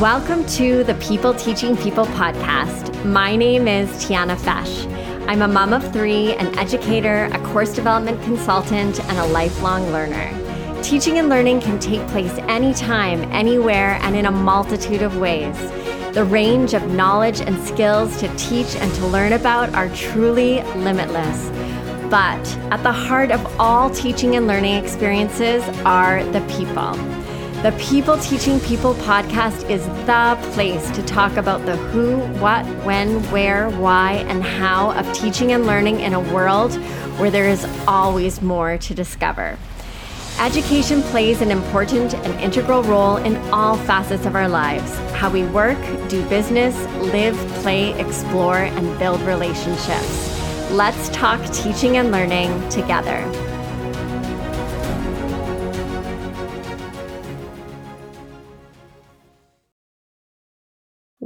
Welcome to the People Teaching People podcast. My name is Tiana Fesh. I'm a mom of three, an educator, a course development consultant, and a lifelong learner. Teaching and learning can take place anytime, anywhere, and in a multitude of ways. The range of knowledge and skills to teach and to learn about are truly limitless. But at the heart of all teaching and learning experiences are the people. The People Teaching People podcast is the place to talk about the who, what, when, where, why, and how of teaching and learning in a world where there is always more to discover. Education plays an important and integral role in all facets of our lives how we work, do business, live, play, explore, and build relationships. Let's talk teaching and learning together.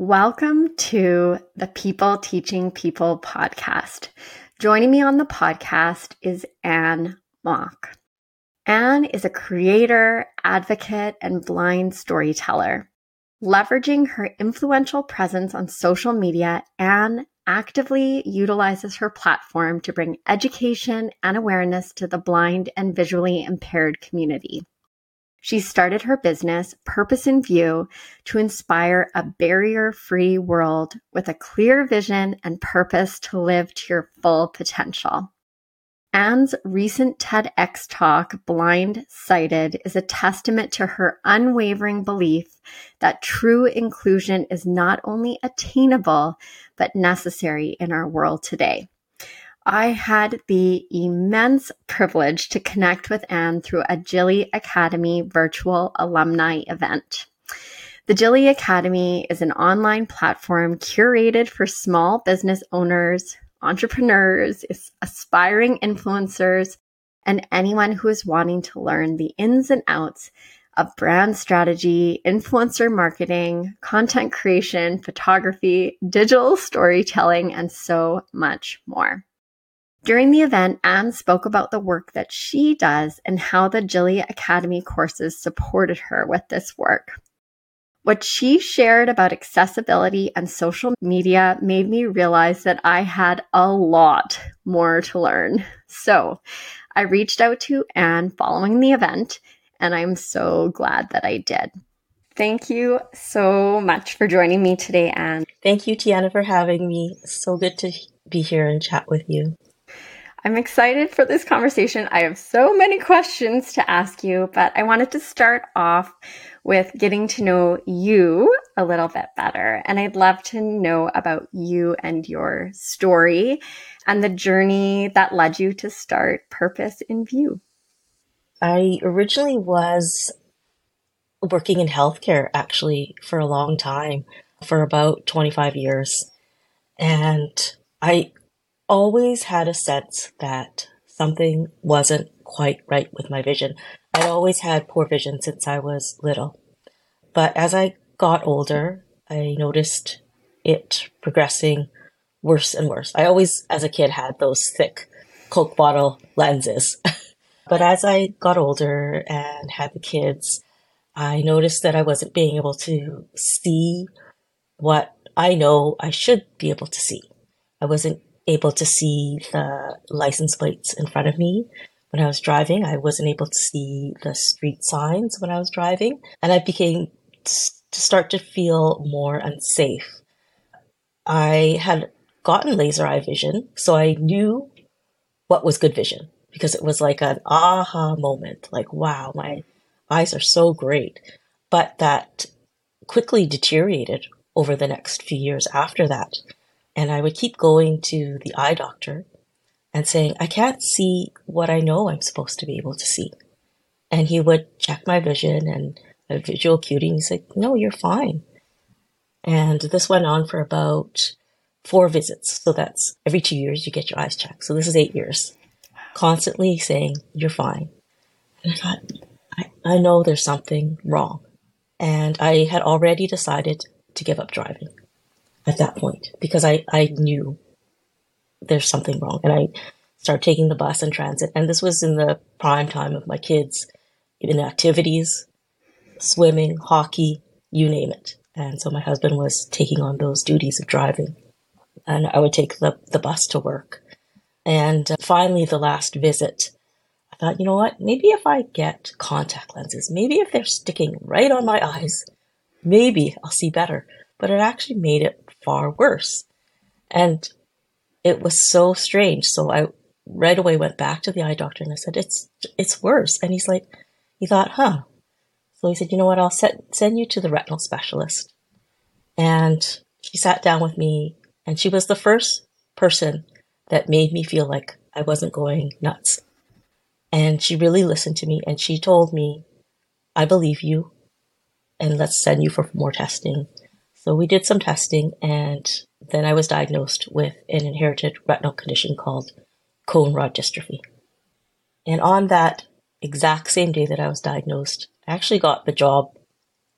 Welcome to the People Teaching People podcast. Joining me on the podcast is Anne Mok. Anne is a creator, advocate, and blind storyteller. Leveraging her influential presence on social media, Anne actively utilizes her platform to bring education and awareness to the blind and visually impaired community. She started her business, Purpose in View, to inspire a barrier free world with a clear vision and purpose to live to your full potential. Anne's recent TEDx talk, Blind Sighted, is a testament to her unwavering belief that true inclusion is not only attainable, but necessary in our world today. I had the immense privilege to connect with Anne through a Jilly Academy virtual alumni event. The Jilly Academy is an online platform curated for small business owners, entrepreneurs, aspiring influencers, and anyone who is wanting to learn the ins and outs of brand strategy, influencer marketing, content creation, photography, digital storytelling, and so much more. During the event, Anne spoke about the work that she does and how the Jilly Academy courses supported her with this work. What she shared about accessibility and social media made me realize that I had a lot more to learn. So I reached out to Anne following the event, and I'm so glad that I did. Thank you so much for joining me today, Anne. Thank you, Tiana, for having me. So good to be here and chat with you. I'm excited for this conversation. I have so many questions to ask you, but I wanted to start off with getting to know you a little bit better. And I'd love to know about you and your story and the journey that led you to start Purpose in View. I originally was working in healthcare actually for a long time, for about 25 years. And I always had a sense that something wasn't quite right with my vision. I'd always had poor vision since I was little. But as I got older, I noticed it progressing worse and worse. I always, as a kid, had those thick Coke bottle lenses. but as I got older and had the kids, I noticed that I wasn't being able to see what I know I should be able to see. I wasn't able to see the license plates in front of me when I was driving. I wasn't able to see the street signs when I was driving. And I became to start to feel more unsafe. I had gotten laser eye vision, so I knew what was good vision because it was like an aha moment like, wow, my eyes are so great. But that quickly deteriorated over the next few years after that. And I would keep going to the eye doctor and saying, I can't see what I know I'm supposed to be able to see. And he would check my vision and a visual acuity. And he's like, no, you're fine. And this went on for about four visits. So that's every two years you get your eyes checked. So this is eight years. Constantly saying, you're fine. And I thought, I, I know there's something wrong. And I had already decided to give up driving at that point because I, I knew there's something wrong. And I started taking the bus and transit. And this was in the prime time of my kids in activities, swimming, hockey, you name it. And so my husband was taking on those duties of driving. And I would take the, the bus to work. And uh, finally, the last visit, I thought, you know what? Maybe if I get contact lenses, maybe if they're sticking right on my eyes, maybe I'll see better. But it actually made it far worse. And it was so strange. So I right away went back to the eye doctor and I said, it's, it's worse. And he's like, he thought, huh. So he said, you know what? I'll set, send you to the retinal specialist. And she sat down with me and she was the first person that made me feel like I wasn't going nuts. And she really listened to me and she told me, I believe you and let's send you for more testing. So we did some testing and then I was diagnosed with an inherited retinal condition called cone rod dystrophy. And on that exact same day that I was diagnosed, I actually got the job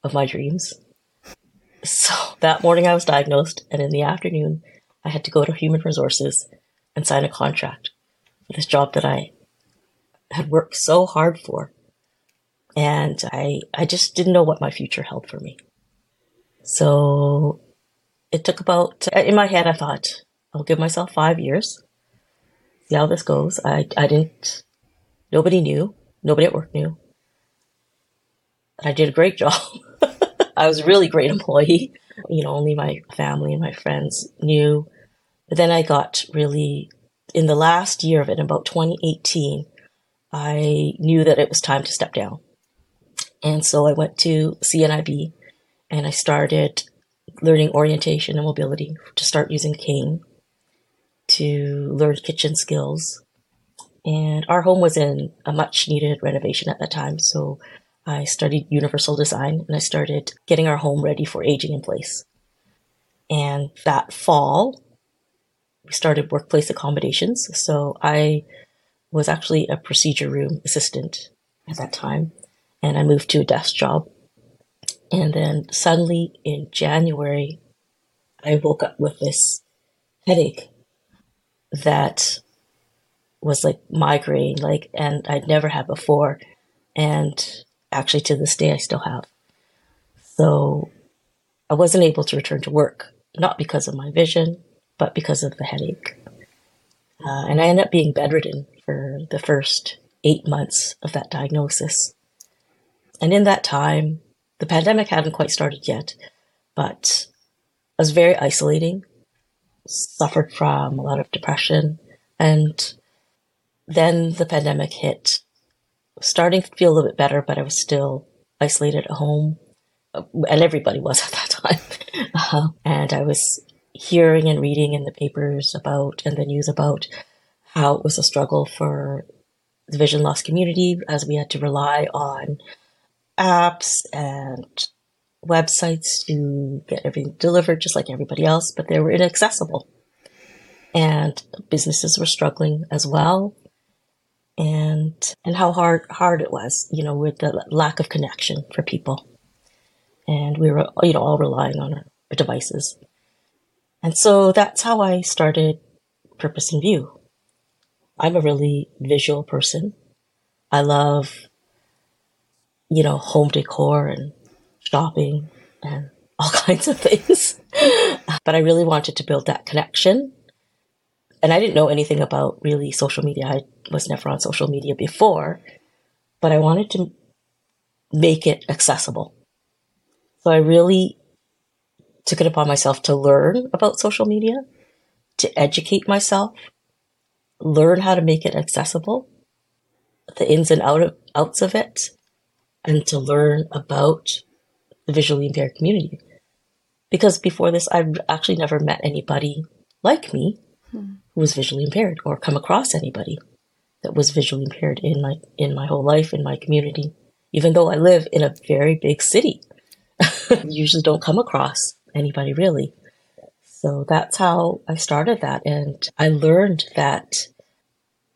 of my dreams. So that morning I was diagnosed, and in the afternoon, I had to go to human resources and sign a contract for this job that I had worked so hard for. And I, I just didn't know what my future held for me. So it took about, in my head, I thought, I'll give myself five years, see how this goes. I, I didn't, nobody knew, nobody at work knew. I did a great job. I was a really great employee. You know, only my family and my friends knew. But then I got really, in the last year of it, about 2018, I knew that it was time to step down. And so I went to CNIB and I started learning orientation and mobility to start using cane to learn kitchen skills. And our home was in a much needed renovation at that time. So I studied universal design and I started getting our home ready for aging in place. And that fall, we started workplace accommodations. So I was actually a procedure room assistant at that time. And I moved to a desk job. And then suddenly in January, I woke up with this headache that was like migraine, like, and I'd never had before. And actually to this day, I still have. So I wasn't able to return to work, not because of my vision, but because of the headache. Uh, and I ended up being bedridden for the first eight months of that diagnosis. And in that time, the pandemic hadn't quite started yet, but it was very isolating, suffered from a lot of depression, and then the pandemic hit starting to feel a little bit better, but I was still isolated at home. And everybody was at that time. Uh, and I was hearing and reading in the papers about and the news about how it was a struggle for the vision loss community as we had to rely on apps and websites to get everything delivered just like everybody else, but they were inaccessible. And businesses were struggling as well and and how hard hard it was, you know, with the lack of connection for people, and we were you know all relying on our devices, and so that's how I started Purpose in View. I'm a really visual person. I love, you know, home decor and shopping and all kinds of things. but I really wanted to build that connection and I didn't know anything about really social media. I was never on social media before, but I wanted to make it accessible. So I really took it upon myself to learn about social media, to educate myself, learn how to make it accessible, the ins and out of, outs of it, and to learn about the visually impaired community. Because before this, I've actually never met anybody like me who was visually impaired or come across anybody that was visually impaired in my in my whole life in my community even though i live in a very big city. Usually don't come across anybody really. So that's how i started that. And i learned that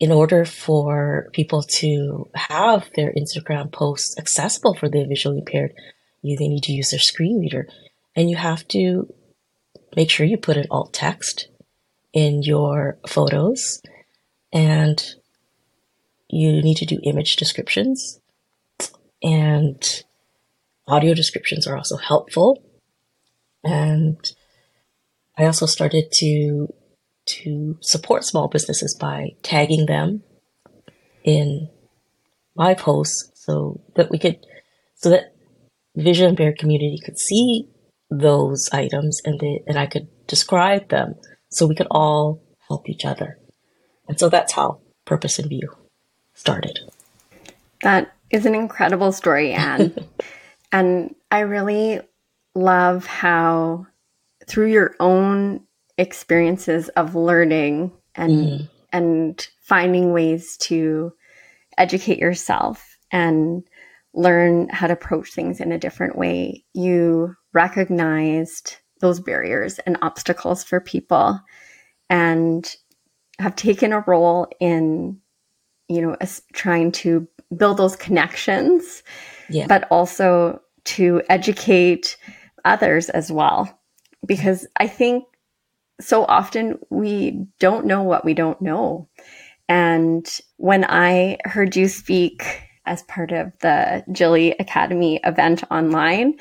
in order for people to have their instagram posts accessible for the visually impaired you they need to use their screen reader. And you have to make sure you put an alt text in your photos and you need to do image descriptions. And audio descriptions are also helpful. And I also started to to support small businesses by tagging them in my posts so that we could so that vision impaired community could see those items and they, and I could describe them so we could all help each other. And so that's how Purpose in View started. That is an incredible story, Anne. and I really love how through your own experiences of learning and mm. and finding ways to educate yourself and learn how to approach things in a different way, you recognized those barriers and obstacles for people and have taken a role in you know trying to build those connections yeah. but also to educate others as well because i think so often we don't know what we don't know. And when i heard you speak as part of the Jilly Academy event online,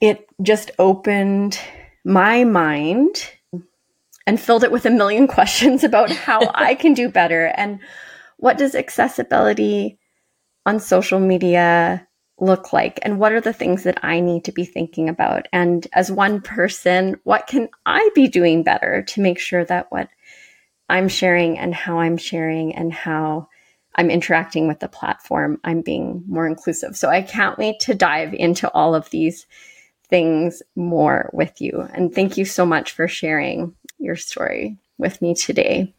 it just opened my mind and filled it with a million questions about how I can do better. And what does accessibility on social media look like and what are the things that I need to be thinking about and as one person what can I be doing better to make sure that what I'm sharing and how I'm sharing and how I'm interacting with the platform, I'm being more inclusive. So I can't wait to dive into all of these things more with you. And thank you so much for sharing your story with me today.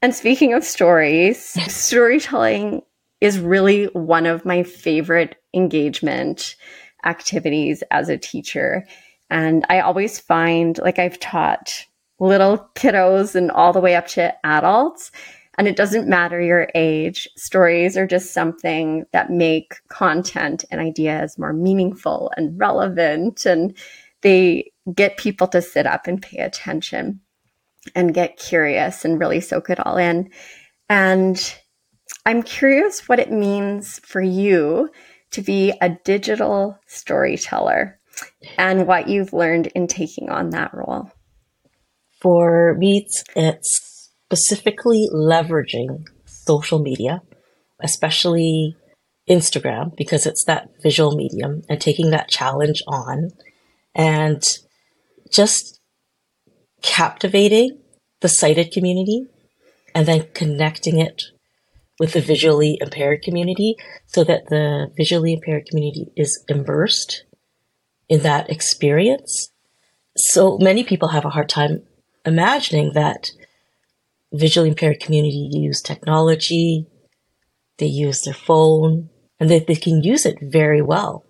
And speaking of stories, storytelling is really one of my favorite engagement activities as a teacher. And I always find like I've taught little kiddos and all the way up to adults and it doesn't matter your age. Stories are just something that make content and ideas more meaningful and relevant. And they get people to sit up and pay attention and get curious and really soak it all in. And I'm curious what it means for you to be a digital storyteller and what you've learned in taking on that role. For me, it's specifically leveraging social media, especially Instagram, because it's that visual medium and taking that challenge on and just captivating the sighted community and then connecting it with the visually impaired community so that the visually impaired community is immersed in that experience. So many people have a hard time imagining that visually impaired community use technology, they use their phone, and they, they can use it very well.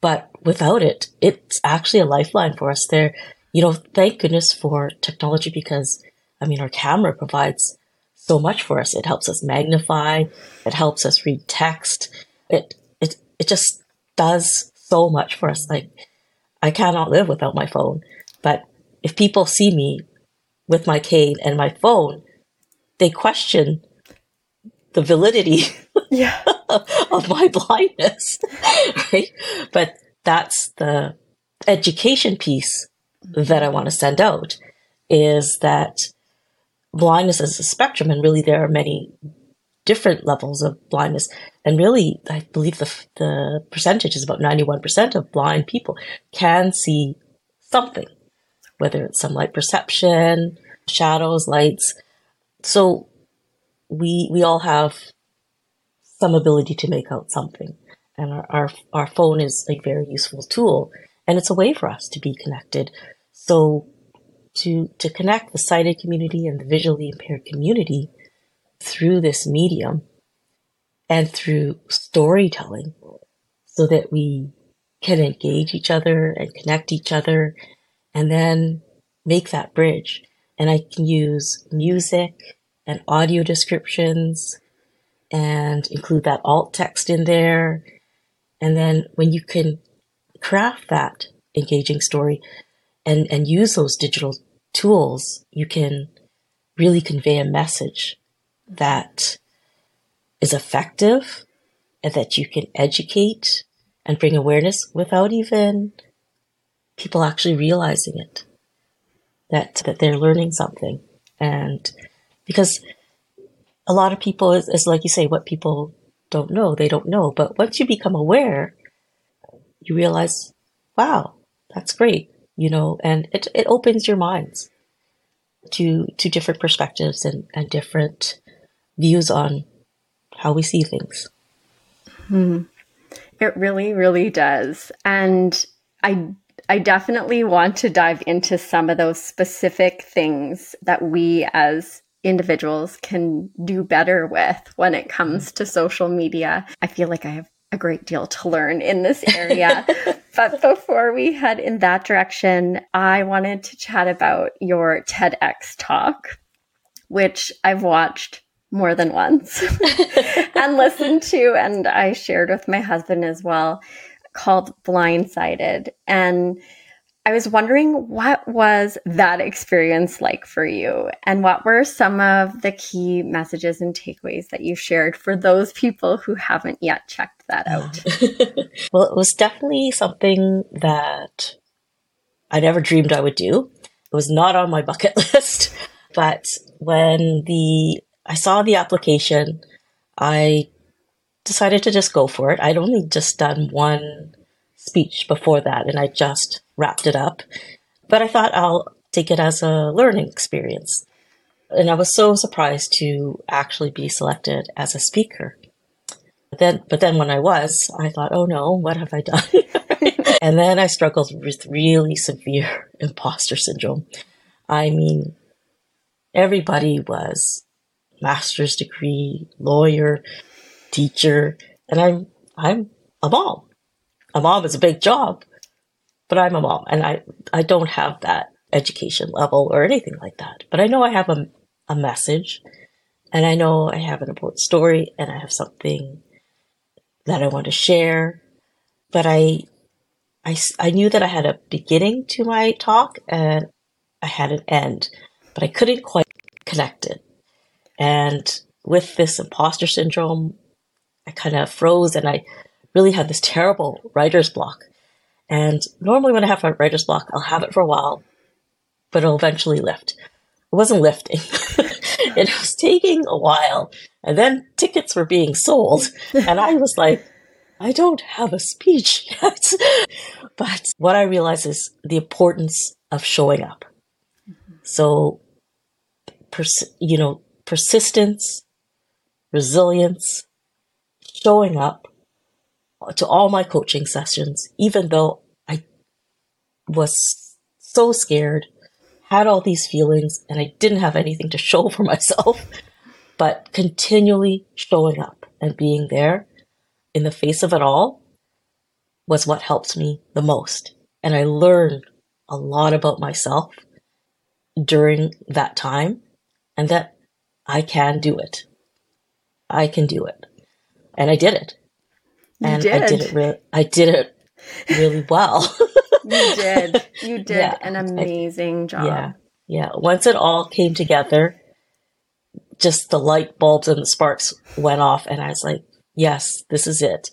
But without it, it's actually a lifeline for us there. You know, thank goodness for technology because, I mean, our camera provides so much for us. It helps us magnify, it helps us read text. It, it, it just does so much for us. Like, I cannot live without my phone. But if people see me with my cane and my phone, they question the validity yeah. of my blindness, right? But that's the education piece that I want to send out is that blindness is a spectrum, and really there are many different levels of blindness. And really, I believe the the percentage is about ninety one percent of blind people can see something, whether it's some light perception, shadows, lights, so we we all have some ability to make out something, and our, our our phone is a very useful tool, and it's a way for us to be connected. So to to connect the sighted community and the visually impaired community through this medium and through storytelling so that we can engage each other and connect each other and then make that bridge and I can use music and audio descriptions and include that alt text in there. And then when you can craft that engaging story and, and use those digital tools, you can really convey a message that is effective and that you can educate and bring awareness without even people actually realizing it, that, that they're learning something. And because a lot of people is, is like you say, what people don't know, they don't know. But once you become aware, you realize, wow, that's great, you know, and it, it opens your minds to, to different perspectives and, and different views on how we see things. Hmm. It really, really does. And I I definitely want to dive into some of those specific things that we as individuals can do better with when it comes to social media. I feel like I have a great deal to learn in this area. but before we head in that direction, I wanted to chat about your TEDx talk, which I've watched more than once and listened to, and I shared with my husband as well, called Blind Sighted. And I was wondering what was that experience like for you and what were some of the key messages and takeaways that you shared for those people who haven't yet checked that out? well, it was definitely something that I never dreamed I would do. It was not on my bucket list, but when the I saw the application, I decided to just go for it. I'd only just done one speech before that and I just wrapped it up. But I thought I'll take it as a learning experience. And I was so surprised to actually be selected as a speaker. But then, but then when I was, I thought, oh no, what have I done? and then I struggled with really severe imposter syndrome. I mean, everybody was master's degree, lawyer, teacher, and I'm I'm a mom. A mom is a big job, but I'm a mom, and I I don't have that education level or anything like that. But I know I have a a message, and I know I have an important story, and I have something that I want to share. But I I I knew that I had a beginning to my talk and I had an end, but I couldn't quite connect it. And with this imposter syndrome, I kind of froze and I really had this terrible writer's block. And normally when I have a writer's block, I'll have it for a while, but it'll eventually lift. It wasn't lifting. it was taking a while. And then tickets were being sold. And I was like, I don't have a speech yet. but what I realized is the importance of showing up. So, pers- you know, persistence, resilience, showing up to all my coaching sessions, even though I was so scared, had all these feelings, and I didn't have anything to show for myself, but continually showing up and being there in the face of it all was what helped me the most. And I learned a lot about myself during that time and that I can do it. I can do it. And I did it. And did. I did it re- I did it really well. you did. You did yeah, an amazing I, job. Yeah. Yeah. Once it all came together, just the light bulbs and the sparks went off and I was like, yes, this is it.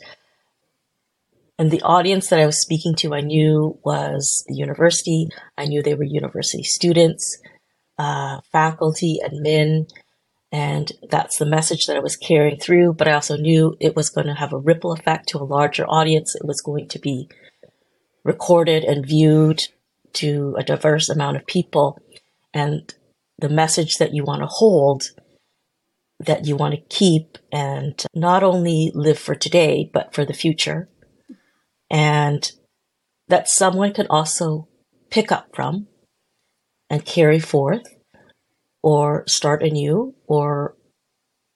And the audience that I was speaking to, I knew was the university. I knew they were university students, uh, faculty, admin, and that's the message that I was carrying through. But I also knew it was going to have a ripple effect to a larger audience. It was going to be recorded and viewed to a diverse amount of people. And the message that you want to hold, that you want to keep, and not only live for today, but for the future. And that someone can also pick up from and carry forth or start anew or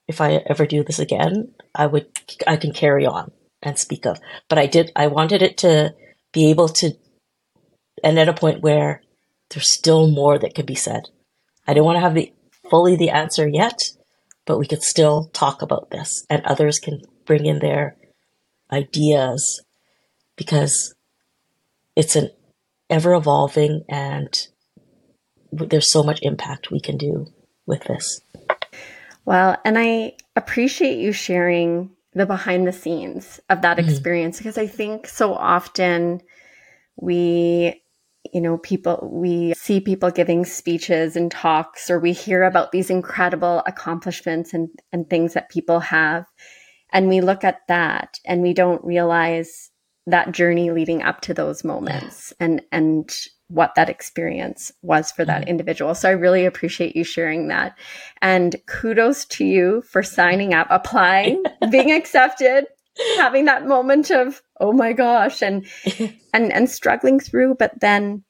if I ever do this again, I would I can carry on and speak of. But I did I wanted it to be able to and at a point where there's still more that could be said. I don't want to have the fully the answer yet, but we could still talk about this and others can bring in their ideas because it's an ever evolving and there's so much impact we can do with this. Well, and I appreciate you sharing the behind the scenes of that mm-hmm. experience because I think so often we you know, people, we see people giving speeches and talks, or we hear about these incredible accomplishments and, and things that people have. And we look at that and we don't realize that journey leading up to those moments and, and what that experience was for that mm-hmm. individual. So I really appreciate you sharing that. And kudos to you for signing up, applying, being accepted, having that moment of, oh my gosh, and and and struggling through, but then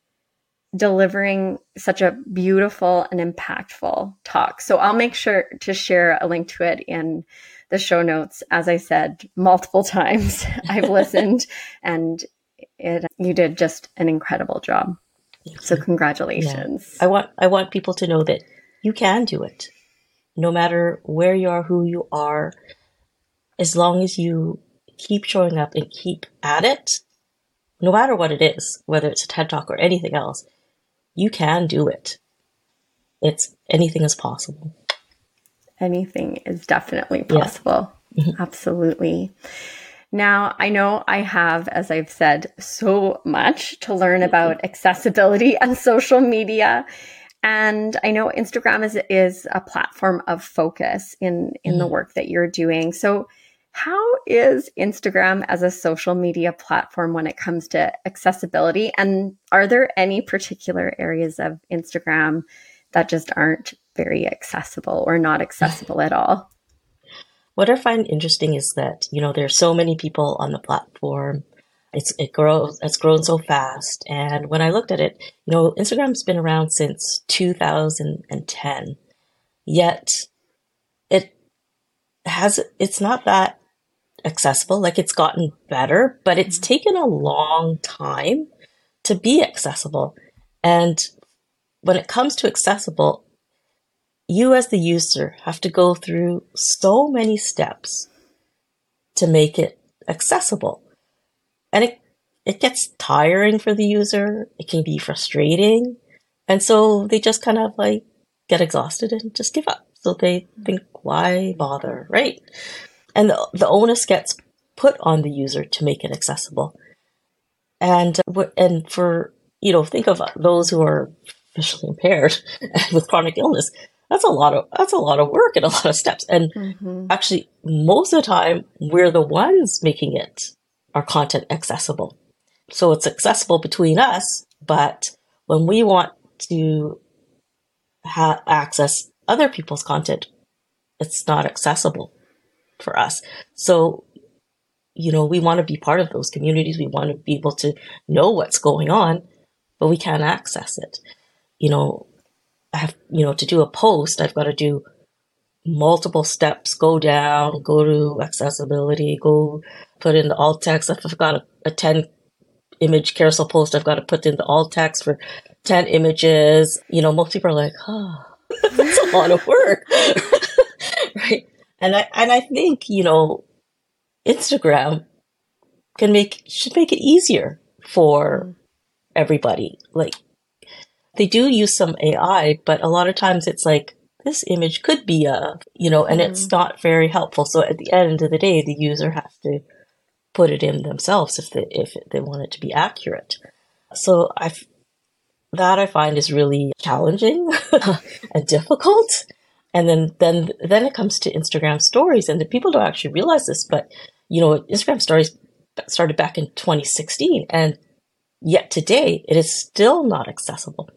delivering such a beautiful and impactful talk. So I'll make sure to share a link to it in the show notes. As I said multiple times, I've listened and it you did just an incredible job. So congratulations. Yeah. I want I want people to know that you can do it. No matter where you are, who you are, as long as you keep showing up and keep at it, no matter what it is, whether it's a TED Talk or anything else, you can do it. It's anything is possible. Anything is definitely possible. Yeah. Mm-hmm. Absolutely. Now, I know I have, as I've said, so much to learn about accessibility and social media. And I know Instagram is, is a platform of focus in, in mm. the work that you're doing. So, how is Instagram as a social media platform when it comes to accessibility? And are there any particular areas of Instagram that just aren't very accessible or not accessible at all? What I find interesting is that, you know, there's so many people on the platform. It's, it grows, it's grown so fast. And when I looked at it, you know, Instagram's been around since 2010. Yet it has, it's not that accessible. Like it's gotten better, but it's mm-hmm. taken a long time to be accessible. And when it comes to accessible, you as the user have to go through so many steps to make it accessible. And it, it gets tiring for the user. It can be frustrating. And so they just kind of like get exhausted and just give up. So they think, why bother? Right. And the, the onus gets put on the user to make it accessible. And, and for, you know, think of those who are visually impaired with chronic illness that's a lot of that's a lot of work and a lot of steps. And mm-hmm. actually, most of the time, we're the ones making it our content accessible. So it's accessible between us, but when we want to ha- access other people's content, it's not accessible for us. So, you know, we want to be part of those communities. We want to be able to know what's going on, but we can't access it. You know, have, you know, to do a post, I've got to do multiple steps, go down, go to accessibility, go put in the alt text. If I've got a, a 10 image carousel post, I've got to put in the alt text for 10 images. You know, most people are like, oh, that's a lot of work. right. And I, and I think, you know, Instagram can make, should make it easier for everybody. Like, they do use some AI, but a lot of times it's like, this image could be a, you know, and mm-hmm. it's not very helpful. So at the end of the day, the user has to put it in themselves if they, if they want it to be accurate. So I, that I find is really challenging and difficult. And then, then, then it comes to Instagram stories and the people don't actually realize this, but you know, Instagram stories started back in 2016 and yet today it is still not accessible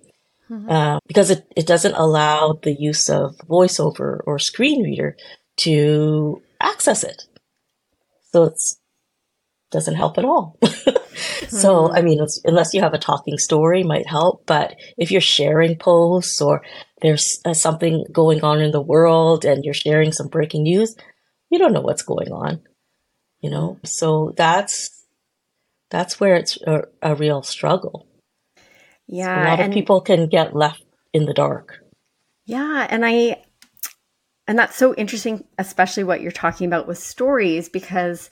mm-hmm. uh, because it, it doesn't allow the use of voiceover or screen reader to access it. So it doesn't help at all. mm-hmm. So, I mean, unless you have a talking story might help, but if you're sharing posts or there's uh, something going on in the world and you're sharing some breaking news, you don't know what's going on, you know? So that's, that's where it's a, a real struggle. Yeah. A lot of people can get left in the dark. Yeah. And I, and that's so interesting, especially what you're talking about with stories, because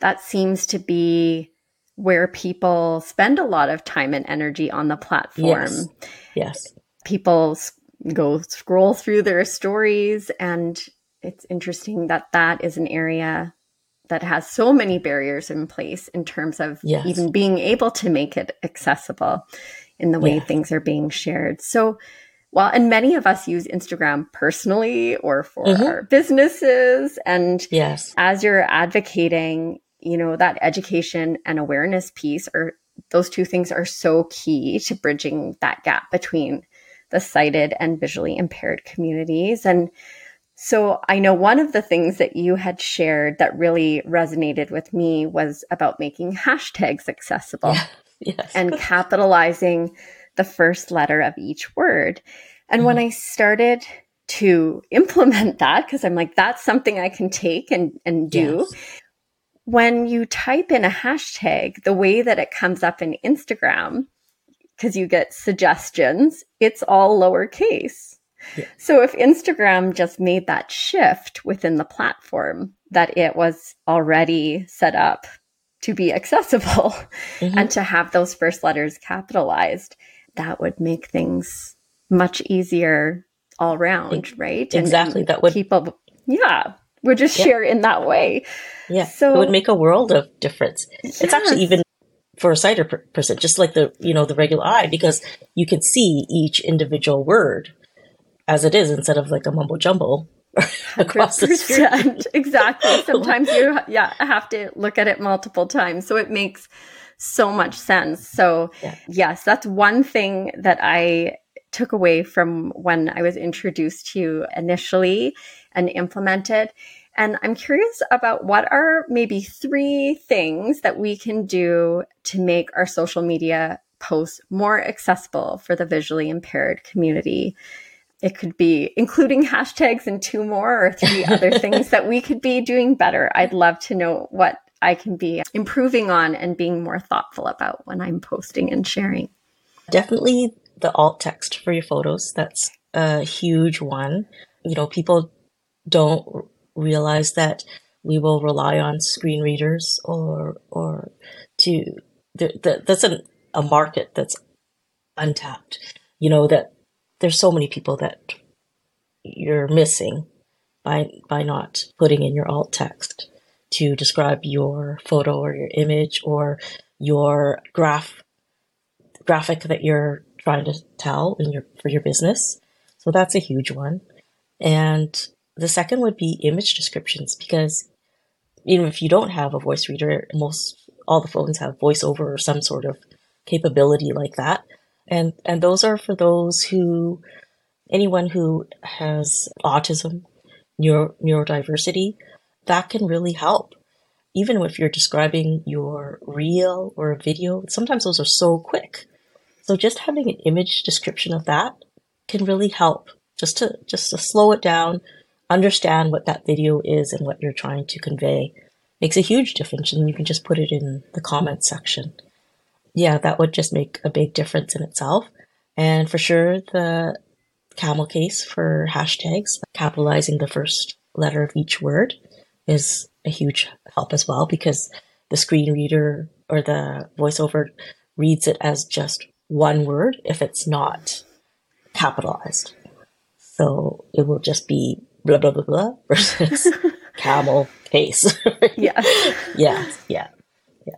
that seems to be where people spend a lot of time and energy on the platform. Yes. yes. People go scroll through their stories, and it's interesting that that is an area that has so many barriers in place in terms of Yes. even being able to make it accessible in the way Yeah. things are being shared. So, well, and many of us use Instagram personally or for Mhm. our businesses. And Yes. as you're advocating, you know, that education and awareness piece are those two things are so key to bridging that gap between the sighted and visually impaired communities. And so I know one of the things that you had shared that really resonated with me was about making hashtags accessible Yeah. Yes. and capitalizing the first letter of each word. And when mm-hmm. I started to implement that, because I'm like, that's something I can take and, and do. Yes. When you type in a hashtag, the way that it comes up in Instagram, because you get suggestions, it's all lowercase. Yeah. So if Instagram just made that shift within the platform, that it was already set up to be accessible Mhm. and to have those first letters capitalized, that would make things much easier all round, right? Exactly. and That would- people, yeah, would just Yeah. share in that way. Yeah. So- it would make a world of difference. It's actually even for a sighted per- person, just like the you know the regular eye, because you can see each individual word as it is instead of like a mumbo jumbo across the. 100%. exactly. Sometimes you yeah have to look at it multiple times, so it makes so much sense. So Yeah. yes, that's one thing that I took away from when I was introduced to you initially and implemented. And I'm curious about what are maybe three things that we can do to make our social media posts more accessible for the visually impaired community. It could be including hashtags and two more or three other things that we could be doing better. I'd love to know what I can be improving on and being more thoughtful about when I'm posting and sharing. Definitely the alt text for your photos. That's a huge one. You know, people don't realize that we will rely on screen readers or or to there, that that's a, a market that's untapped. You know that there's so many people that you're missing by by not putting in your alt text to describe your photo or your image or your graph graphic that you're trying to tell in your for your business. So that's a huge one. And the second would be image descriptions because even if you don't have a voice reader, most all the phones have voiceover or some sort of capability like that. And and those are for those who anyone who has autism, neuro, neurodiversity, that can really help. Even if you're describing your reel or a video, sometimes those are so quick. So just having an image description of that can really help just to just to slow it down, understand what that video is and what you're trying to convey. Makes a huge difference and you can just put it in the comment section. Yeah, that would just make a big difference in itself. And for sure the camel case for hashtags, capitalizing the first letter of each word is a huge help as well because the screen reader or the voiceover reads it as just one word if it's not capitalized. So it will just be blah blah blah blah versus camel case. Yeah. yeah, yeah, yeah.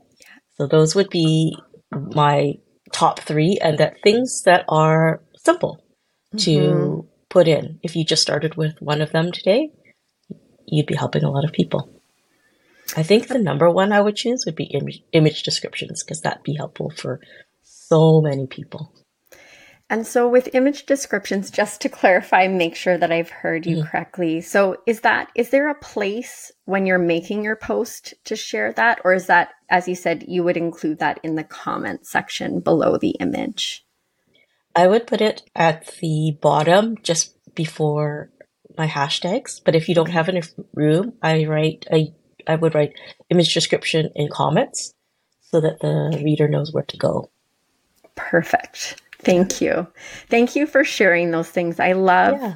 So those would be my top three, and that things that are simple to Mhm. put in. If you just started with one of them today, you'd be helping a lot of people. I think the number one I would choose would be image, image descriptions because that'd be helpful for so many people. And so, with image descriptions, just to clarify, make sure that I've heard you Mhm. correctly. So, is that is there a place when you're making your post to share that, or is that, as you said, you would include that in the comment section below the image? I would put it at the bottom just before my hashtags. But if you don't have enough room, I write a I would write image description in comments so that the reader knows where to go. Perfect. Thank you. Thank you for sharing those things. I love Yeah.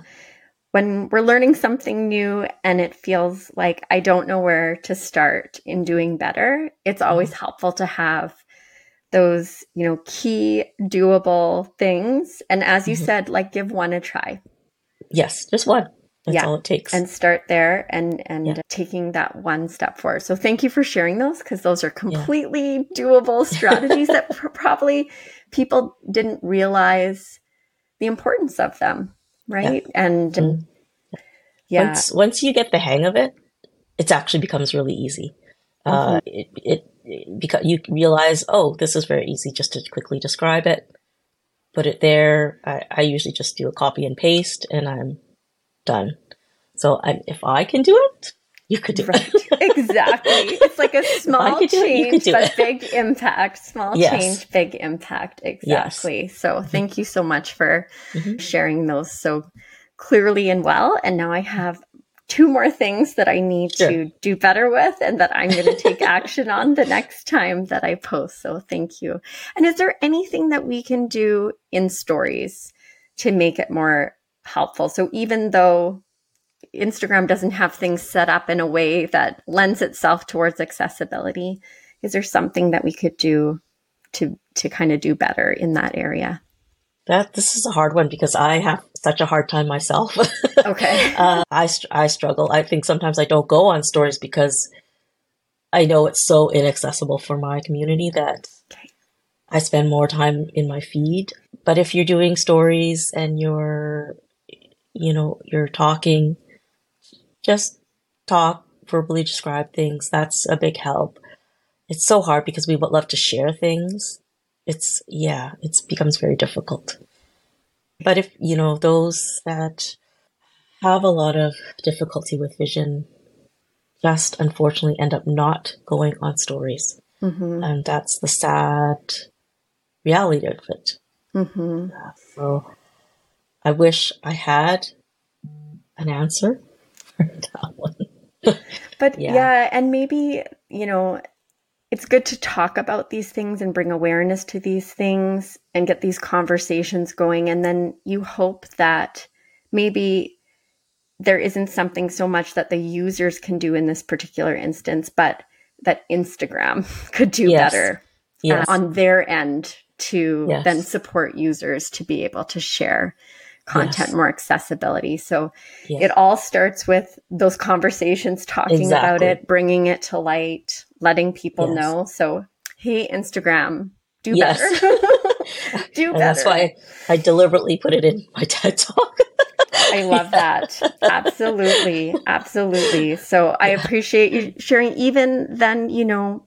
when we're learning something new and it feels like I don't know where to start in doing better. It's always helpful to have those, you know, key doable things. And as you Mhm. said, like give one a try. Yes, just one. That's yeah. all it takes. And start there and and Yeah. taking that one step forward. So thank you for sharing those because those are completely doable strategies that pr- probably people didn't realize the importance of them, right? And Mm. yeah, Once once you get the hang of it, it actually becomes really easy. Uh, it it, it because you realize, oh, this is very easy just to quickly describe it. Put it there. I, I usually just do a copy and paste, and I'm done. So I, if I can do it, you could do Right. it. exactly. It's like a small could do it, you change, do but it. big impact. Small Yes. change, big impact. Exactly. So thank you so much for Mhm. sharing those so clearly and well. And now I have two more things that I need Sure. to do better with and that I'm going to take action on the next time that I post. So thank you. And is there anything that we can do in stories to make it more helpful? So even though Instagram doesn't have things set up in a way that lends itself towards accessibility. Is there something that we could do to to kind of do better in that area? That this is a hard one because I have such a hard time myself. Okay. uh, I I struggle. I think sometimes I don't go on stories because I know it's so inaccessible for my community that Okay. I spend more time in my feed. But if you're doing stories and you're, you know, you're talking, just talk, verbally describe things. That's a big help. It's so hard because we would love to share things. It's, yeah, it becomes very difficult. But if, you know, those that have a lot of difficulty with vision just unfortunately end up not going on stories. hmm And that's the sad reality of it. hmm So I wish I had an answer for that one. But Yeah. yeah. and maybe, you know, it's good to talk about these things and bring awareness to these things and get these conversations going. And then you hope that maybe there isn't something so much that the users can do in this particular instance, but that Instagram could do Yes. better Yes. uh, on their end to Yes. then support users to be able to share content Yes. more accessibility. So Yes. it all starts with those conversations, talking about it, bringing it to light, letting people Yes. know. So, hey, Instagram, do Yes. better. do and better. that's why I deliberately put it in my TED talk. I love that. Absolutely. Absolutely. So I appreciate you sharing, even then, you know,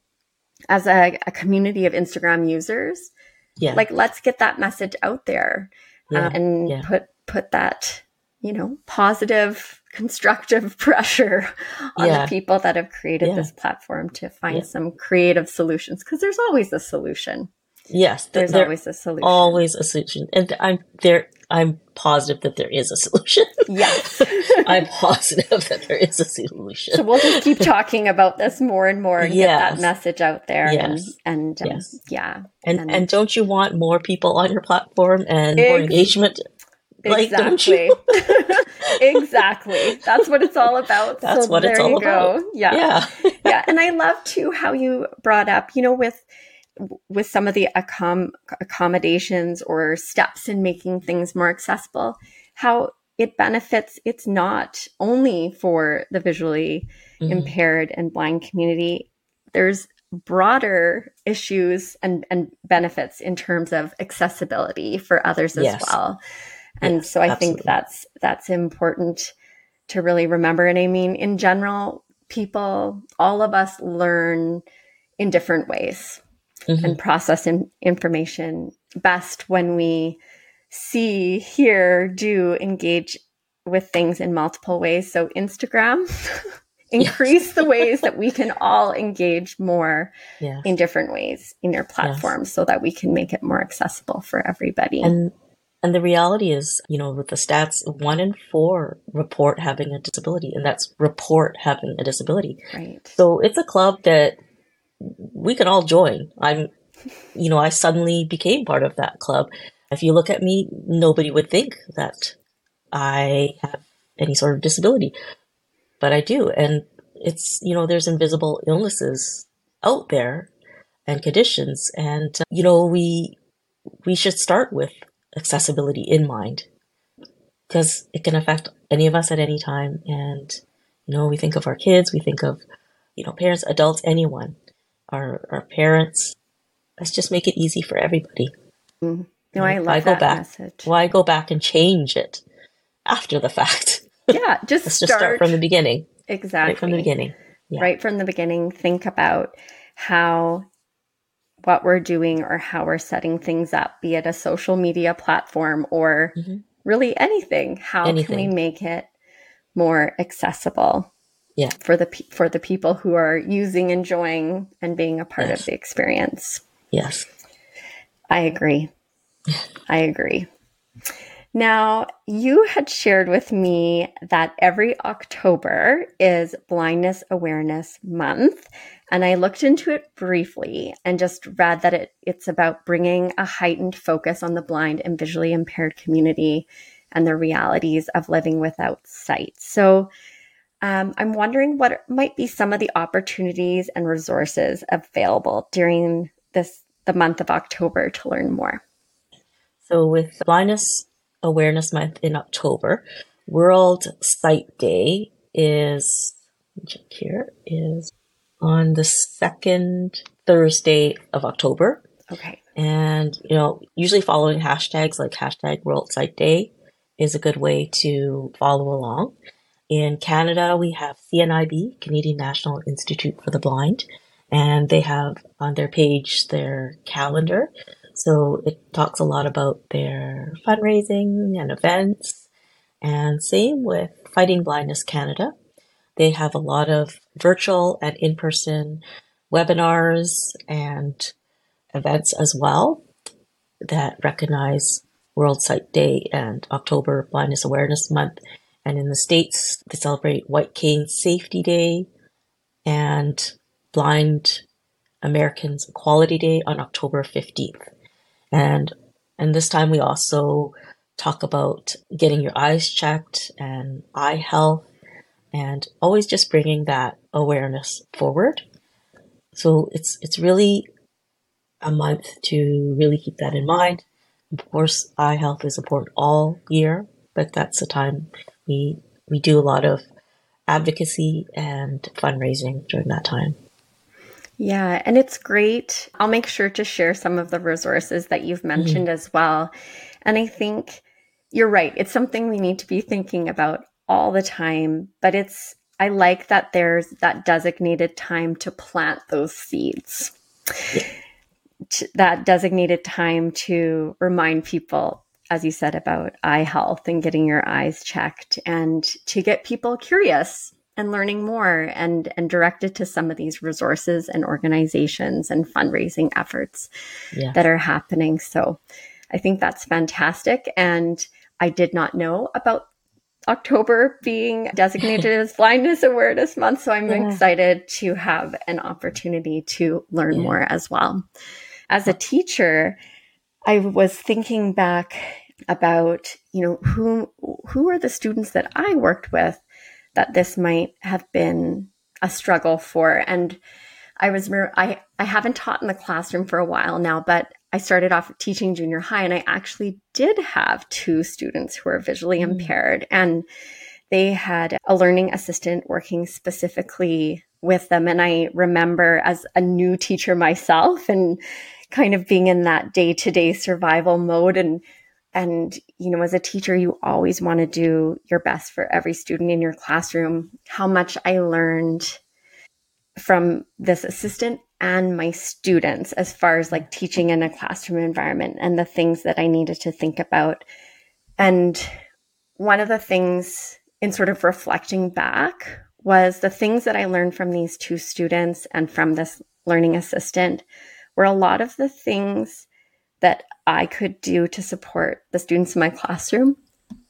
as a, a community of Instagram users, Yeah. like let's get that message out there yeah. uh, and yeah. put put that you know positive constructive pressure on Yeah. the people that have created this platform to find some creative solutions because there's always a solution yes. there's there always a solution always a solution. And I'm there I'm positive that there is a solution. yes I'm positive that there is a solution. so we'll just keep talking about this more and more and get that message out there Yes. and and um, Yes. yeah and and- and don't you want more people on your platform and more engagement? Like, exactly exactly that's what it's all about That's so what there it's all you about. go yeah Yeah. yeah and i love too how you brought up you know with with some of the accom- accommodations or steps in making things more accessible how it benefits it's not only for the visually Mhm. impaired and blind community. There's broader issues and, and benefits in terms of accessibility for others as Yes. well. And Yes, so i think that's that's important to really remember. And i mean in general people all of us learn in different ways Mhm. and process in, information best when we see hear do engage with things in multiple ways so instagram increase the ways that we can all engage more Yeah. in different ways in your platforms so that we can make it more accessible for everybody And and the reality is, you know, with the stats, one in four report having a disability, and that's report having a disability. right So it's a club that we can all join. I'm, you know, I suddenly became part of that club. If you look at me, nobody would think that I have any sort of disability, but I do. And it's, you know, there's invisible illnesses out there and conditions. And, uh, you know, we, we should start with accessibility in mind. because it can affect any of us at any time. And, you know, we think of our kids, we think of, you know, parents, adults, anyone, our, our parents. Let's just make it easy for everybody. Mm. No, I love why that go back? message. Why go back and change it after the fact? Yeah, just Let's start, just start from the beginning. exactly Right from the beginning. Yeah. right from the beginning think about how what we're doing or how we're setting things up be it a social media platform or Mhm. really anything how can we make it more accessible Yeah. for the for the people who are using enjoying and being a part Yes. of the experience Yes. I agree. I agree. Now, you had shared with me that every October is Blindness Awareness Month, and I looked into it briefly and just read that it, it's about bringing a heightened focus on the blind and visually impaired community and the realities of living without sight. So, um, I'm wondering what might be some of the opportunities and resources available during this the month of October to learn more. So with Blindness Awareness Month in October, World Sight Day is check here is on the second Thursday of October. Okay. And you know, usually following hashtags like hashtag World Sight Day is a good way to follow along. In Canada, we have CNIB, Canadian National Institute for the Blind, and they have on their page their calendar. So it talks a lot about their fundraising and events. And same with Fighting Blindness Canada. They have a lot of virtual and in-person webinars and events as well that recognize World Sight Day and October Blindness Awareness Month. And in the States, they celebrate White Cane Safety Day and Blind Americans Equality Day on October 15th. And and this time we also talk about getting your eyes checked and eye health and always just bringing that awareness forward. So it's it's really a month to really keep that in mind. Of course, eye health is important all year, but that's the time we we do a lot of advocacy and fundraising during that time. Yeah, and it's great. I'll make sure to share some of the resources that you've mm-hmm. mentioned as well. And I think you're right. It's something we need to be thinking about all the time, but it's I like that there's that designated time to plant those seeds. T- That designated time to remind people as you said about eye health and getting your eyes checked and to get people curious and learning more and and directed to some of these resources and organizations and fundraising efforts Yeah. that are happening so i think that's fantastic and i did not know about october being designated as blindness awareness month so i'm Yeah. excited to have an opportunity to learn Yeah. more as well as a teacher I was thinking back about, you know, who who are the students that I worked with that this might have been a struggle for and I was I I haven't taught in the classroom for a while now, but I started off teaching junior high and I actually did have two students who are visually Mm. impaired and they had a learning assistant working specifically with them and I remember as a new teacher myself and kind of being in that day-to-day survival mode. And and you know as a teacher you always want to do your best for every student in your classroom. How much i learned from this assistant and my students as far as like teaching in a classroom environment and the things that i needed to think about. And one of the things in sort of reflecting back was the things that i learned from these two students and from this learning assistant were a lot of the things that I could do to support the students in my classroom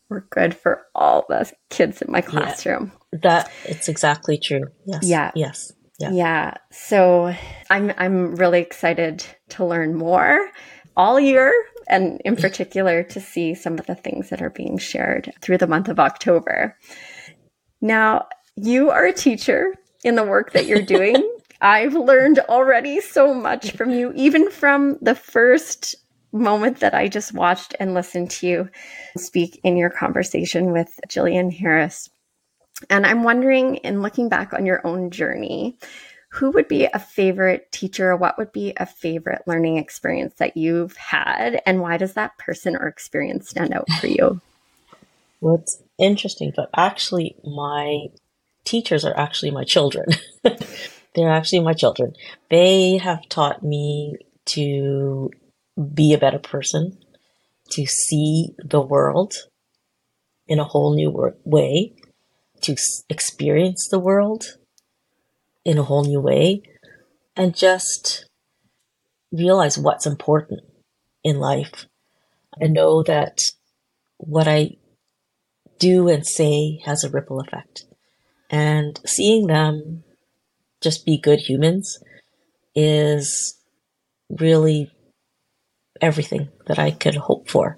were good for all the kids in my classroom. That it's exactly true. Yes. Yeah. Yes. Yeah. Yeah. So I'm I'm really excited to learn more all year and in particular to see some of the things that are being shared through the month of October. Now, you are a teacher in the work that you're doing. I've learned already so much from you, even from the first moment that I just watched and listened to you speak in your conversation with Jillian Harris. And I'm wondering, in looking back on your own journey, who would be a favorite teacher? What would be a favorite learning experience that you've had? And why does that person or experience stand out for you? Well, it's interesting, but actually, my teachers are actually my children. They're actually my children. They have taught me to be a better person, to see the world in a whole new way, to experience the world in a whole new way, and just realize what's important in life and know that what I do and say has a ripple effect. And seeing them just be good humans is really everything that I could hope for.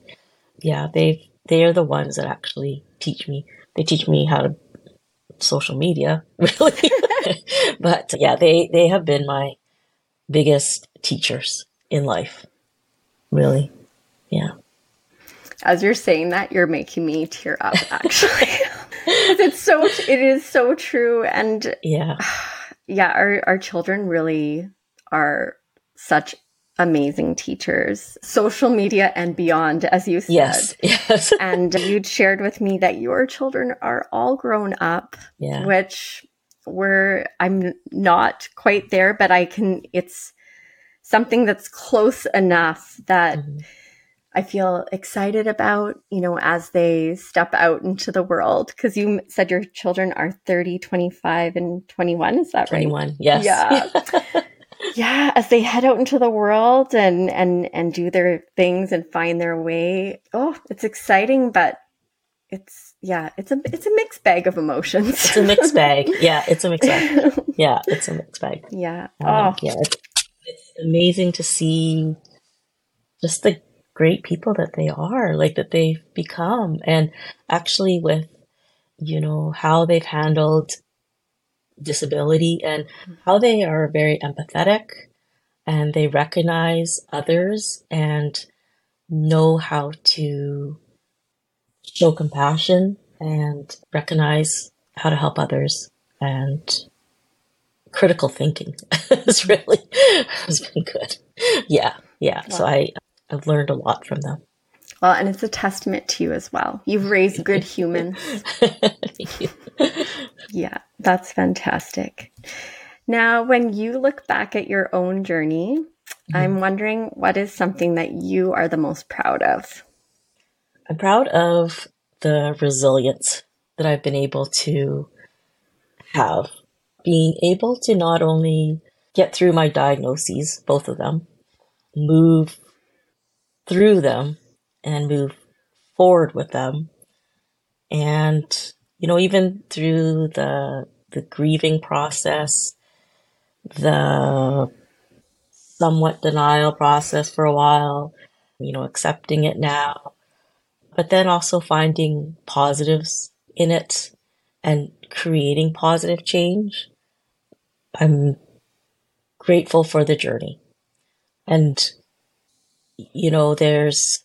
Yeah, they they are the ones that actually teach me. They teach me how to social media, really. but yeah, they they have been my biggest teachers in life. Really. Yeah. As you're saying that, you're making me tear up actually. it's so it is so true and yeah. Yeah, our our children really are such amazing teachers, social media and beyond, as you said. Yes. Yes. and you'd shared with me that your children are all grown up, yeah. which were I'm not quite there, but I can it's something that's close enough that mm-hmm. I feel excited about, you know, as they step out into the world. Because you said your children are 30, 25, and 21. Is that 21, right? yes. Yeah. yeah as they head out into the world and and and do their things and find their way oh it's exciting but it's yeah it's a it's a mixed bag of emotions it's a mixed bag yeah it's a mixed bag yeah it's a mixed bag yeah um, oh yeah it's, it's amazing to see just the great people that they are like that they've become and actually with you know how they've handled disability and how they are very empathetic and they recognize others and know how to show compassion and recognize how to help others and critical thinking has really has been good. Yeah, yeah. Wow. So I I've learned a lot from them. Well, and it's a testament to you as well. You've raised good humans. You. yeah, that's fantastic. Now, when you look back at your own journey, mm-hmm. I'm wondering what is something that you are the most proud of? I'm proud of the resilience that I've been able to have. Being able to not only get through my diagnoses, both of them, move through them, and move forward with them. And, you know, even through the, the grieving process, the somewhat denial process for a while, you know, accepting it now, but then also finding positives in it and creating positive change. I'm grateful for the journey. And, you know, there's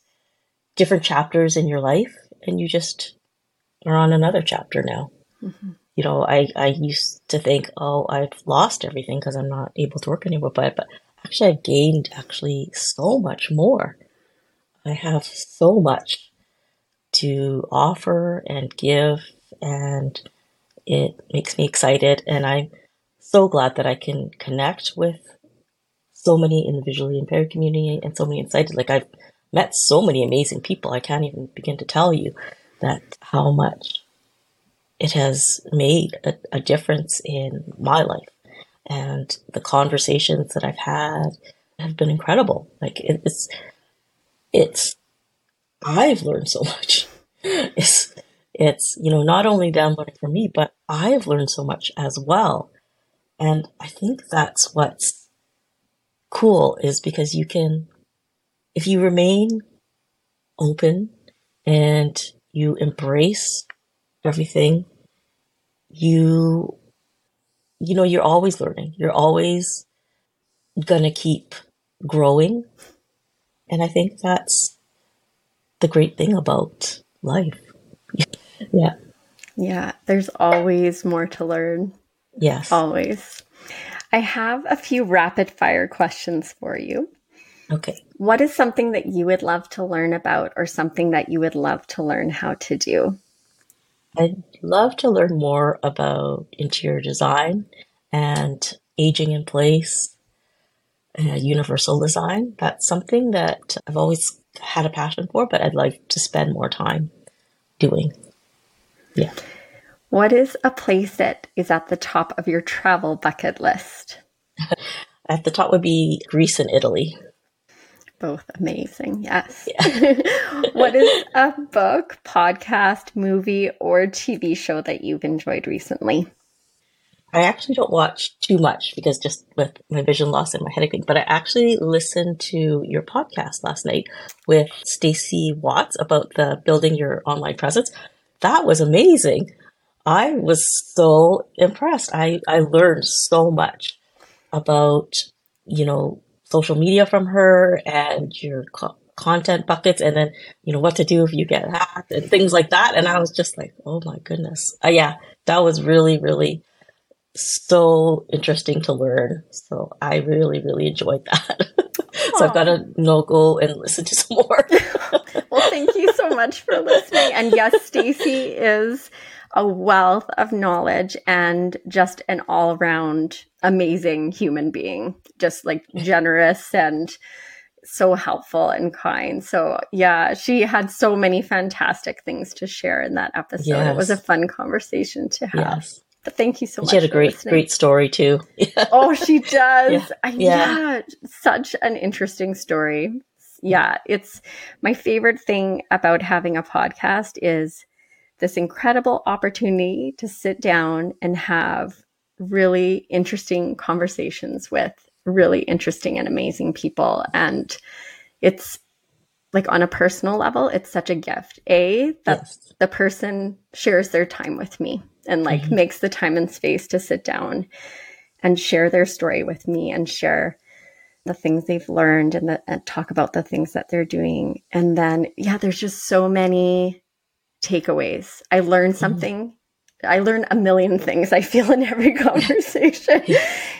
different chapters in your life and you just are on another chapter now. Mm-hmm. You know, I, I used to think, oh, I've lost everything because I'm not able to work anymore. But, but actually, I've gained actually so much more. I have so much to offer and give, and it makes me excited. And I'm so glad that I can connect with so many in the visually impaired community and so many inside. Like I've met so many amazing people. I can't even begin to tell you that how much it has made a, a difference in my life. And the conversations that I've had have been incredible. Like it, it's, it's, I've learned so much. It's, it's, you know, not only them learning from me, but I've learned so much as well. And I think that's what's cool is because you can if you remain open and you embrace everything, you, you know, you're always learning. You're always gonna keep growing And I think that's the great thing about life. yeah. Yeah, there's always more to learn. Yes. Always. I have a few rapid fire questions for you. Okay. What is something that you would love to learn about or something that you would love to learn how to do? I'd love to learn more about interior design and aging in place, uh, universal design. That's something that I've always had a passion for, but I'd like to spend more time doing. Yeah. What is a place that is at the top of your travel bucket list? at the top would be Greece and Italy. Both amazing, yes. Yeah. what is a book, podcast, movie, or TV show that you've enjoyed recently? I actually don't watch too much because just with my vision loss and my headache, but I actually listened to your podcast last night with Stacy Watts about the building your online presence. That was amazing. I was so impressed. I, I learned so much about, you know, social media from her and your co- content buckets and then, you know, what to do if you get hacked and things like that. And I was just like, oh my goodness. Uh, yeah, that was really, really so interesting to learn. So I really, really enjoyed that. so I've got to you know, go and listen to some more. well, thank you so much for listening. And yes, Stacy is a wealth of knowledge and just an all around amazing human being, just like generous and so helpful and kind. So, yeah, she had so many fantastic things to share in that episode. Yes. It was a fun conversation to have. Yes. But thank you so much. She had a great, listening. great story too. oh, she does. Yeah. I, yeah. yeah, such an interesting story. Yeah, it's my favorite thing about having a podcast is this incredible opportunity to sit down and have really interesting conversations with really interesting and amazing people. And it's like on a personal level, it's such a gift. A, that yes. the person shares their time with me and like mm-hmm. makes the time and space to sit down and share their story with me and share the things they've learned and, the, and talk about the things that they're doing. And then, yeah, there's just so many takeaways. I learn mm-hmm. something. Mm-hmm. I learn a million things. I feel in every conversation.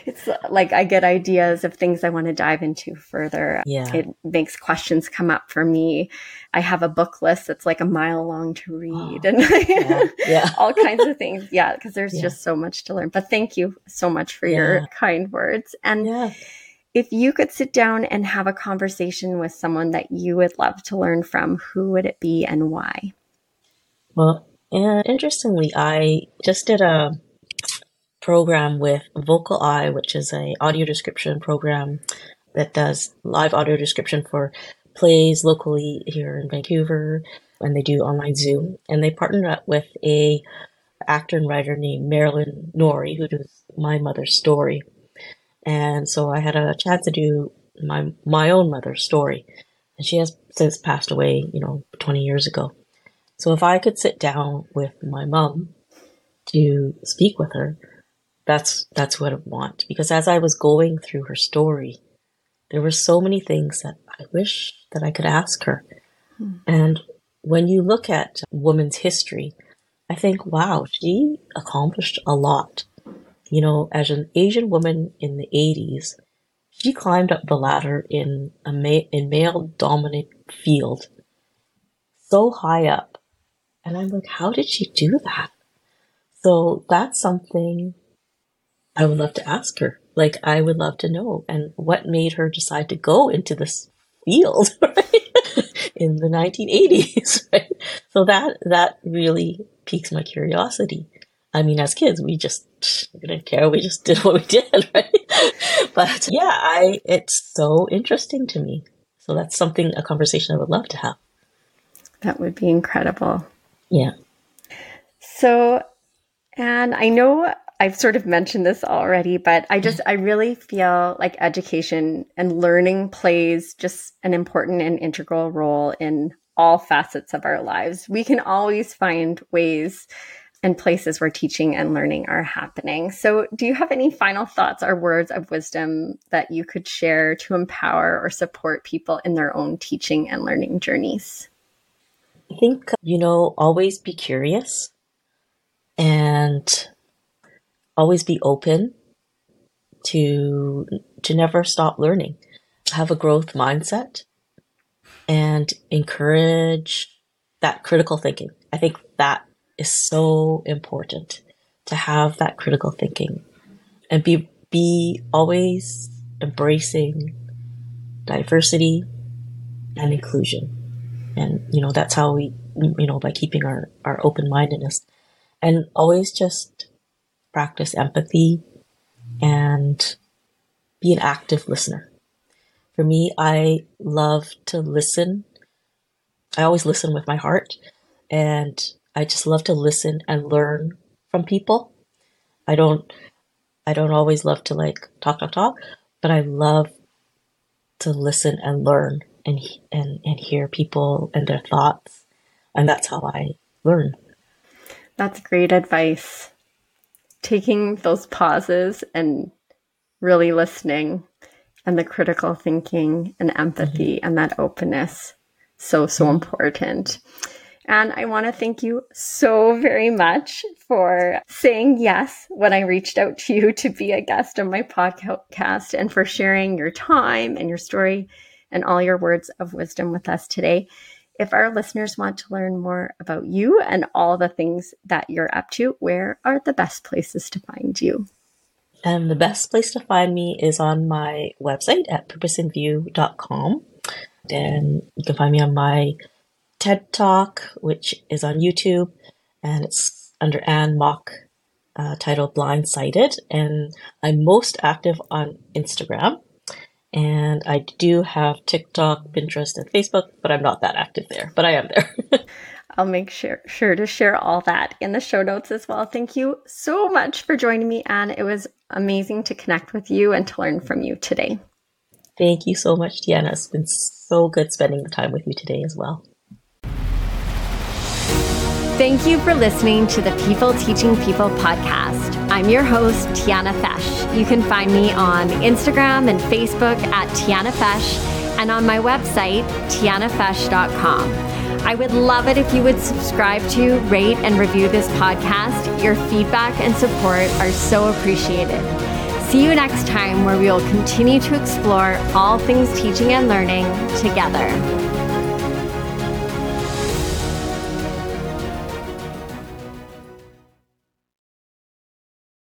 it's like I get ideas of things I want to dive into further. Yeah. It makes questions come up for me. I have a book list that's like a mile long to read oh, and yeah, yeah. all kinds of things. Yeah, because there's yeah. just so much to learn. But thank you so much for your kind words. And if you could sit down and have a conversation with someone that you would love to learn from, who would it be and why? Well, and interestingly, I just did a program with VocalEye, which is a audio description program that does live audio description for plays locally here in Vancouver, and they do online Zoom. And they partnered up with a actor and writer named Marilyn Norry, who does My Mother's Story. And so I had a chance to do my my own mother's story, and she has since passed away, you know, 20 years ago. So if I could sit down with my mom to speak with her, that's that's what I want. Because as I was going through her story, there were so many things that I wish that I could ask her. Hmm. And when you look at women's history, I think, wow, she accomplished a lot. You know, as an Asian woman in the 80s, she climbed up the ladder in a ma- in male dominant field so high up and I'm like, how did she do that? So that's something I would love to ask her. Like, I would love to know. And what made her decide to go into this field, right? In the 1980s, right? So that, that really piques my curiosity. I mean, as kids, we just we didn't care. We just did what we did, right? but yeah, I it's so interesting to me. So that's something a conversation I would love to have. That would be incredible. Yeah. So, and I know I've sort of mentioned this already, but I just, I really feel like education and learning plays just an important and integral role in all facets of our lives. We can always find ways and places where teaching and learning are happening. So, do you have any final thoughts or words of wisdom that you could share to empower or support people in their own teaching and learning journeys? I think, you know, always be curious and always be open to to never stop learning. Have a growth mindset and encourage that critical thinking. I think that is so important to have that critical thinking and be be always embracing diversity and inclusion. And you know, that's how we you know, by keeping our, our open mindedness and always just practice empathy and be an active listener. For me, I love to listen. I always listen with my heart and I just love to listen and learn from people. I don't I don't always love to like talk talk talk, but I love to listen and learn and and and hear people and their thoughts. And that's how I learn. That's great advice. Taking those pauses and really listening and the critical thinking and empathy mm-hmm. and that openness so so mm-hmm. important. And I want to thank you so very much for saying yes when I reached out to you to be a guest on my podcast and for sharing your time and your story and all your words of wisdom with us today. If our listeners want to learn more about you and all the things that you're up to, where are the best places to find you? And the best place to find me is on my website at purposeinview.com. And you can find me on my TED Talk, which is on YouTube, and it's under Anne Mok, uh, titled Blind Sighted. And I'm most active on Instagram. And I do have TikTok, Pinterest, and Facebook, but I'm not that active there, but I am there. I'll make sure, sure to share all that in the show notes as well. Thank you so much for joining me, Anne. It was amazing to connect with you and to learn from you today. Thank you so much, Tiana. It's been so good spending the time with you today as well. Thank you for listening to the People Teaching People podcast. I'm your host, Tiana Fesh. You can find me on Instagram and Facebook at Tiana Fesh and on my website, tianafesh.com. I would love it if you would subscribe to, rate, and review this podcast. Your feedback and support are so appreciated. See you next time where we will continue to explore all things teaching and learning together.